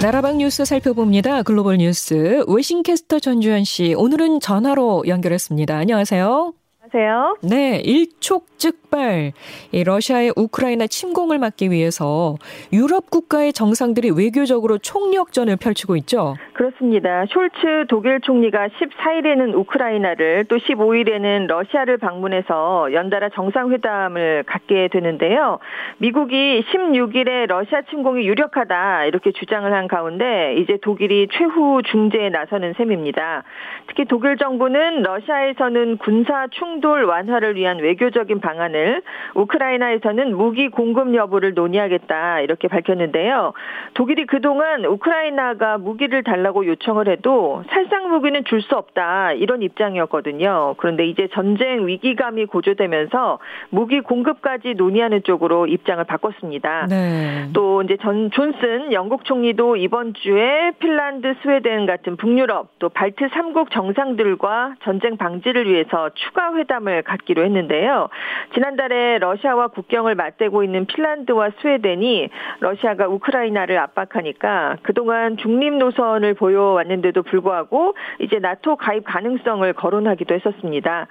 나라방 뉴스 살펴봅니다. 글로벌 뉴스 웨싱캐스터 전주현 씨 오늘은 전화로 연결했습니다. 안녕하세요. 안녕하세요. 네, 일촉즉 발. 이 러시아의 우크라이나 침공을 막기 위해서 유럽 국가의 정상들이 외교적으로 총력전을 펼치고 있죠. 그렇습니다. 숄츠 독일 총리가 14일에는 우크라이나를 또 15일에는 러시아를 방문해서 연달아 정상회담을 갖게 되는데요. 미국이 16일에 러시아 침공이 유력하다 이렇게 주장을 한 가운데 이제 독일이 최후 중재에 나서는 셈입니다. 특히 독일 정부는 러시아에서는 군사 충 충돌 완화를 위한 외교적인 방안을 우크라이나에서는 무기 공급 여부를 논의하겠다 이렇게 밝혔는데요. 독일이 그동안 우크라이나가 무기를 달라고 요청을 해도 살상 무기는 줄 수 없다 이런 입장이었거든요. 그런데 이제 전쟁 위기감이 고조되면서 무기 공급까지 논의하는 쪽으로 입장을 바꿨습니다. 네. 또 이제 전 존슨 영국 총리도 이번 주에 핀란드, 스웨덴 같은 북유럽 또 발트 3국 정상들과 전쟁 방지를 위해서 추가 회담 회담을 갖기로 했는데요. 지난 달에 러시아와 국경을 맞대고 있는 핀란드와 스웨덴이 러시아가 우크라이나를 압박하니까 그동안 중립 노선을 보여왔는데도 불구하고 이제 나토 가입 가능성을 거론하기도 했었습니다.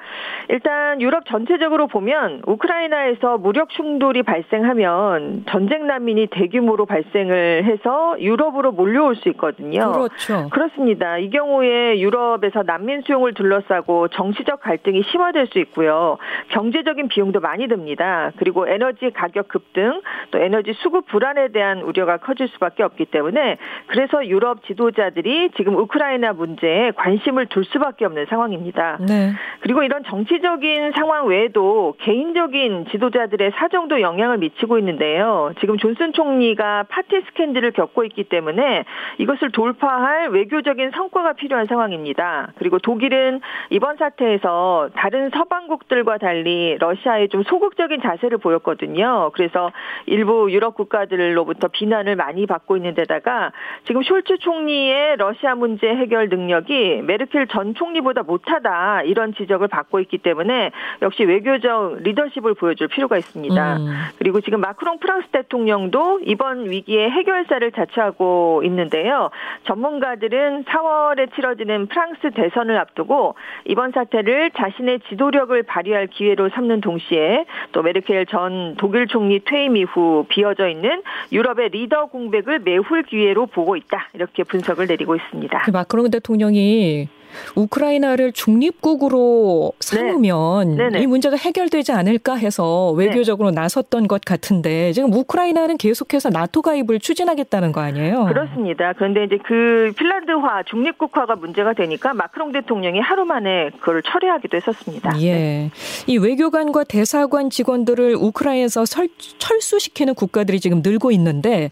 일단 유럽 전체적으로 보면 우크라이나에서 무력 충돌이 발생하면 전쟁 난민이 대규모로 발생을 해서 유럽으로 몰려올 수 있거든요. 그렇죠. 그렇습니다. 이 경우에 유럽에서 난민 수용을 둘러싸고 정치적 갈등이 심화될 수 있고요. 경제적인 비용도 많이 듭니다. 그리고 에너지 가격 급등, 또 에너지 수급 불안에 대한 우려가 커질 수밖에 없기 때문에 그래서 유럽 지도자들이 지금 우크라이나 문제에 관심을 둘 수밖에 없는 상황입니다. 네. 그리고 이런 정치적인 상황 외에도 개인적인 지도자들의 사정도 영향을 미치고 있는데요. 지금 존슨 총리가 파티 스캔들을 겪고 있기 때문에 이것을 돌파할 외교적인 성과가 필요한 상황입니다. 그리고 독일은 이번 사태에서 다른 서 서방국들과 달리 러시아에 좀 소극적인 자세를 보였거든요. 그래서 일부 유럽 국가들로부터 비난을 많이 받고 있는 데다가 지금 숄츠 총리의 러시아 문제 해결 능력이 메르켈 전 총리보다 못하다 이런 지적을 받고 있기 때문에 역시 외교적 리더십을 보여줄 필요가 있습니다. 음. 그리고 지금 마크롱 프랑스 대통령도 이번 위기의 해결사를 자처하고 있는데요. 전문가들은 4월에 치러지는 프랑스 대선을 앞두고 이번 사태를 자신의 지도 지도력을 발휘할 기회로 삼는 동시에 또 메르켈 전 독일 총리 퇴임 이후 비어져 있는 유럽의 리더 공백을 메울 기회로 보고 있다. 이렇게 분석을 내리고 있습니다. 그 마크롱 대통령이 우크라이나를 중립국으로 삼으면 네. 이 문제가 해결되지 않을까 해서 외교적으로 네. 나섰던 것 같은데 지금 우크라이나는 계속해서 나토 가입을 추진하겠다는 거 아니에요? 그렇습니다. 그런데 이제 그 핀란드화 중립국화가 문제가 되니까 마크롱 대통령이 하루 만에 그걸 철회하기도 했었습니다. 예. 네. 이 외교관과 대사관 직원들을 우크라이나에서 설, 철수시키는 국가들이 지금 늘고 있는데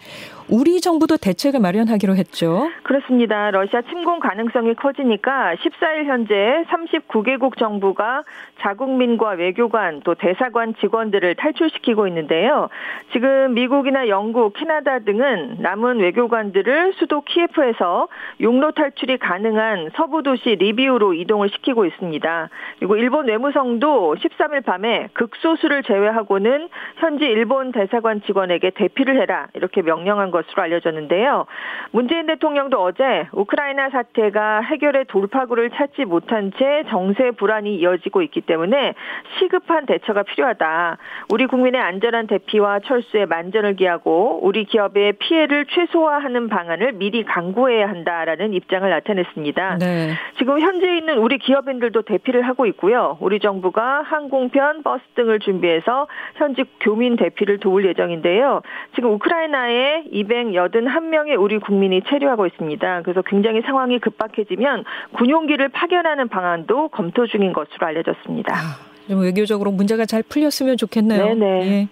우리 정부도 대책을 마련하기로 했죠. 그렇습니다. 러시아 침공 가능성이 커지니까 14일 현재 39개국 정부가 자국민과 외교관 또 대사관 직원들을 탈출시키고 있는데요. 지금 미국이나 영국, 캐나다 등은 남은 외교관들을 수도 키예프에서 용로 탈출이 가능한 서부 도시 리비우로 이동을 시키고 있습니다. 그리고 일본 외무성도 13일 밤에 극소수를 제외하고는 현지 일본 대사관 직원에게 대피를 해라 이렇게 명령한 것 것으로 알려졌는데요. 문재인 대통령도 어제 우크라이나 사태가 해결의 돌파구를 찾지 못한 채 정세 불안이 이어지고 있기 때문에 시급한 대처가 필요하다. 우리 국민의 안전한 대피와 철수에 만전을 기하고 우리 기업의 피해를 최소화하는 방안을 미리 강구해야 한다라는 입장을 나타냈습니다. 네. 지금 현재 있는 우리 기업인들도 대피를 하고 있고요. 우리 정부가 항공편, 버스 등을 준비해서 현직 교민 대피를 도울 예정인데요. 지금 우크라이나에 281명의 우리 국민이 체류하고 있습니다. 그래서 굉장히 상황이 급박해지면 군용기를 파견하는 방안도 검토 중인 것으로 알려졌습니다. 아, 좀 외교적으로 문제가 잘 풀렸으면 좋겠네요. 네네. 예.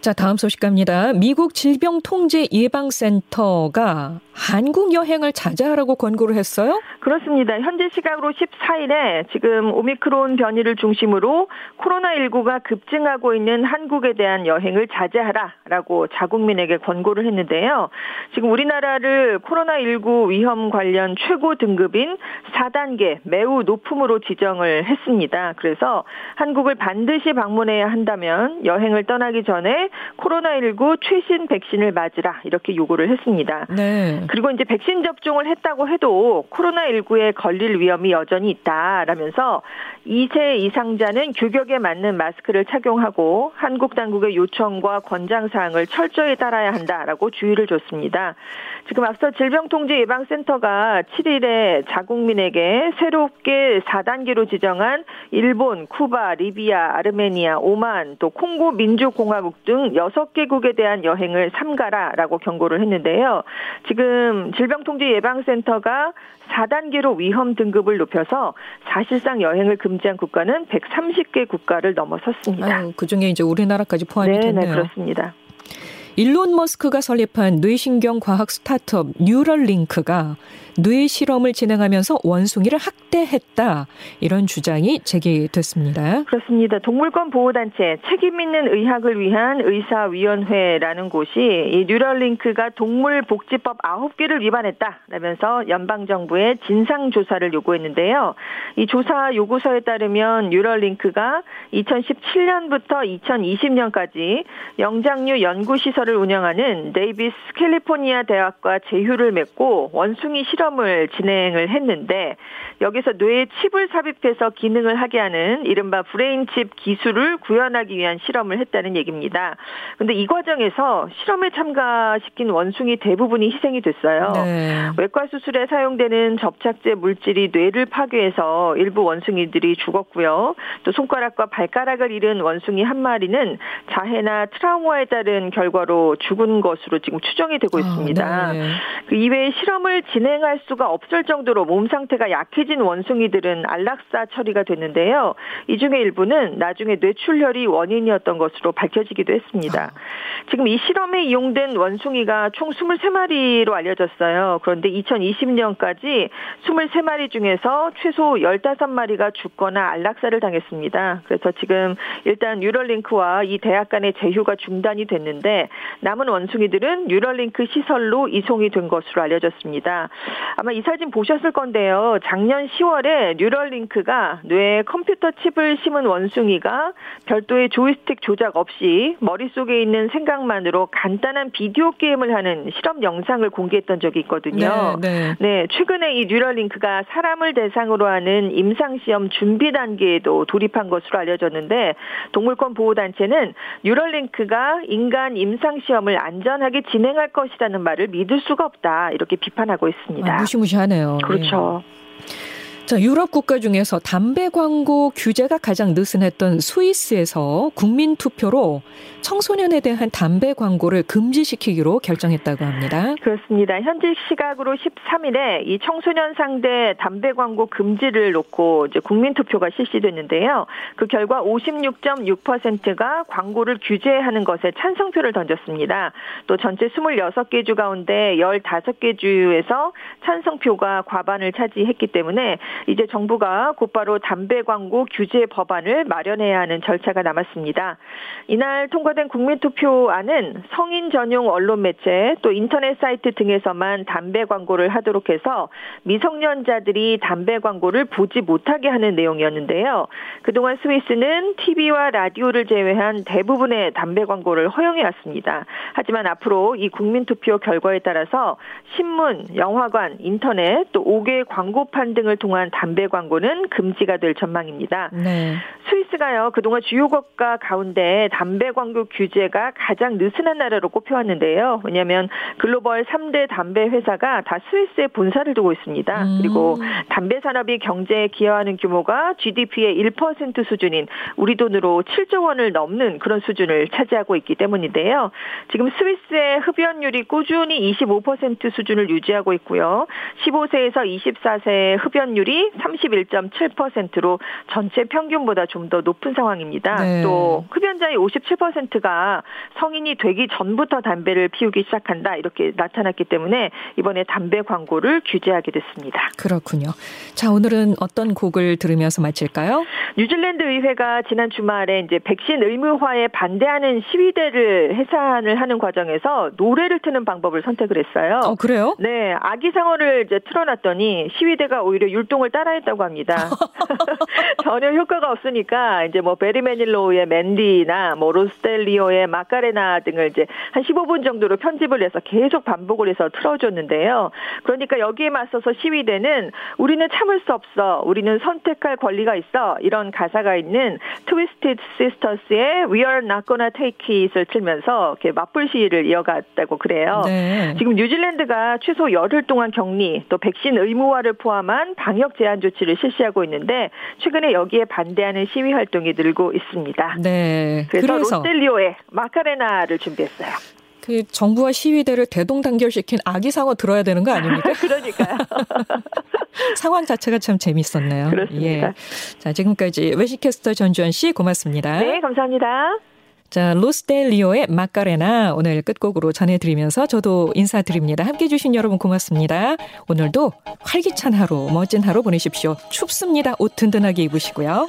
자, 다음 소식 갑니다. 미국 질병통제예방센터가 한국 여행을 자제하라고 권고를 했어요? 그렇습니다. 현재 시각으로 14일에 지금 오미크론 변이를 중심으로 코로나19가 급증하고 있는 한국에 대한 여행을 자제하라라고 자국민에게 권고를 했는데요. 지금 우리나라를 코로나19 위험 관련 최고 등급인 4단계 매우 높음으로 지정을 했습니다. 그래서 한국을 반드시 방문해야 한다면 여행을 떠나기 전에 시점에 코로나19 최신 백신을 맞으라 이렇게 요구를 했습니다. 네. 그리고 이제 백신 접종을 했다고 해도 코로나19에 걸릴 위험이 여전히 있다라면서 2세 이상자는 규격에 맞는 마스크를 착용하고 한국 당국의 요청과 권장 사항을 철저히 따라야 한다라고 주의를 줬습니다. 지금 앞서 질병통제예방센터가 7일에 자국민에게 새롭게 4단계로 지정한 일본, 쿠바, 리비아, 아르메니아, 오만, 또 콩고 민주공화국 등 6개국에 대한 여행을 삼가라라고 경고를 했는데요. 지금 질병통제예방센터가 4단계로 위험 등급을 높여서 사실상 여행을 금지한 국가는 130개 국가를 넘어섰습니다. 그 중에 이제 우리나라까지 포함이 네, 네 됐네요. 네, 그렇습니다. 일론 머스크가 설립한 뇌신경 과학 스타트업 뉴럴링크가 뇌 실험을 진행하면서 원숭이를 학대했다 이런 주장이 제기됐습니다. 그렇습니다. 동물권 보호단체 책임 있는 의학을 위한 의사위원회라는 곳이 이 뉴럴링크가 동물복지법 9개를 위반했다라면서 연방 정부에 진상 조사를 요구했는데요. 이 조사 요구서에 따르면 뉴럴링크가 2017년부터 2020년까지 영장류 연구시설 을 운영하는 데이비스 캘리포니아 대학과 제휴를 맺고 원숭이 실험 실험을 진행을 했는데 여기서 뇌에 칩을 삽입해서 기능을 하게 하는 이른바 brain chip 기술을 구현하기 위한 실험을 했다는 얘기입니다. 근데 이 과정에서 실험에 참가시킨 원숭이 대부분이 희생이 됐어요. 네. 외과 수술에 사용되는 접착제 물질이 뇌를 파괴해서 일부 원숭이들이 죽었고요. 또 손가락과 발가락을 잃은 원숭이 한 마리는 자해나 트라우마에 따른 결과로 죽은 것으로 지금 추정이 되고 아, 있습니다. 아, 네. 그 이외에 실험을 진행할 할 수가 없을 정도로 몸 상태가 약해진 원숭이들은 안락사 처리가 됐는데요. 이 중에 일부는 나중에 뇌출혈이 원인이었던 것으로 밝혀지기도 했습니다. 지금 이 실험에 이용된 원숭이가 총 23마리로 알려졌어요. 그런데 2020년까지 23마리 중에서 최소 15마리가 죽거나 안락사를 당했습니다. 그래서 지금 일단 뉴럴링크와 이 대학 간의 제휴가 중단이 됐는데 남은 원숭이들은 뉴럴링크 시설로 이송이 된 것으로 알려졌습니다. 아마 이 사진 보셨을 건데요. 작년 10월에 뉴럴링크가 뇌에 컴퓨터 칩을 심은 원숭이가 별도의 조이스틱 조작 없이 머릿속에 있는 생각만으로 간단한 비디오 게임을 하는 실험 영상을 공개했던 적이 있거든요. 네, 네. 네 최근에 이 뉴럴링크가 사람을 대상으로 하는 임상시험 준비 단계에도 돌입한 것으로 알려졌는데 동물권 보호단체는 뉴럴링크가 인간 임상 시험을 안전하게 진행할 것이라는 말을 믿을 수가 없다 이렇게 비판하고 있습니다. 아, 무시무시하네요. 그렇죠. 네. 자, 유럽 국가 중에서 담배 광고 규제가 가장 느슨했던 스위스에서 국민 투표로 청소년에 대한 담배 광고를 금지시키기로 결정했다고 합니다. 그렇습니다. 현지 시각으로 13일에 이 청소년 상대 담배 광고 금지를 놓고 이제 국민 투표가 실시됐는데요. 그 결과 56.6%가 광고를 규제하는 것에 찬성표를 던졌습니다. 또 전체 26개 주 가운데 15개 주에서 찬성표가 과반을 차지했기 때문에 이제 정부가 곧바로 담배 광고 규제 법안을 마련해야 하는 절차가 남았습니다. 이날 통과된 국민투표안은 성인 전용 언론 매체 또 인터넷 사이트 등에서만 담배 광고를 하도록 해서 미성년자들이 담배 광고를 보지 못하게 하는 내용이었는데요. 그동안 스위스는 TV와 라디오를 제외한 대부분의 담배 광고를 허용해 왔습니다. 하지만 앞으로 이 국민투표 결과에 따라서 신문, 영화관, 인터넷 또 5개 광고판 등을 통한 담배 광고는 금지가 될 전망입니다. 네. 스위스가요 그동안 주요 국가 가운데 담배 광고 규제가 가장 느슨한 나라로 꼽혀왔는데요. 왜냐하면 글로벌 3대 담배 회사가 다 스위스에 본사를 두고 있습니다. 음. 그리고 담배 산업이 경제에 기여하는 규모가 GDP의 1% 수준인 우리 돈으로 7조 원을 넘는 그런 수준을 차지하고 있기 때문인데요. 지금 스위스의 흡연율이 꾸준히 25% 수준을 유지하고 있고요. 15세에서 24세의 흡연율이 31.7%로 전체 평균보다 좀 더 높은 상황입니다. 네. 또 흡연자의 57%가 성인이 되기 전부터 담배를 피우기 시작한다 이렇게 나타났기 때문에 이번에 담배 광고를 규제하게 됐습니다. 그렇군요. 자 오늘은 어떤 곡을 들으면서 마칠까요? 뉴질랜드 의회가 지난 주말에 이제 백신 의무화에 반대하는 시위대를 해산을 하는 과정에서 노래를 트는 방법을 선택을 했어요. 어 그래요? 네, 아기 상어를 이제 틀어놨더니 시위대가 오히려 율동을 시범을 따라했다고 합니다. 전혀 효과가 없으니까 이제 뭐 베리 매닐로우의 맨디나 뭐 로스텔리오의 마카레나 등을 이제 한 15분 정도로 편집을 해서 계속 반복을 해서 틀어줬는데요. 그러니까 여기에 맞서서 시위대는 우리는 참을 수 없어, 우리는 선택할 권리가 있어 이런 가사가 있는 Twisted Sisters의 We Are Not Gonna Take It을 틀면서 이렇게 맞불 시위를 이어갔다고 그래요. 네. 지금 뉴질랜드가 최소 열흘 동안 격리 또 백신 의무화를 포함한 방역 제한 조치를 실시하고 있는데 최근에 여기에 반대하는 시위 활동이 늘고 있습니다. 네. 그래서, 그래서. 로스 델 리오의 마카레나를 준비했어요. 그 정부와 시위대를 대동단결시킨 아기 상어 들어야 되는 거 아닙니까? 그러니까요. 상황 자체가 참 재밌었네요. 그렇습니다. 예. 자, 지금까지 외식캐스터 전주현 씨 고맙습니다. 네, 감사합니다. 자, 로스델리오의 마카레나 오늘 끝곡으로 전해드리면서 저도 인사드립니다. 함께 해주신 여러분 고맙습니다. 오늘도 활기찬 하루, 멋진 하루 보내십시오. 춥습니다. 옷 든든하게 입으시고요.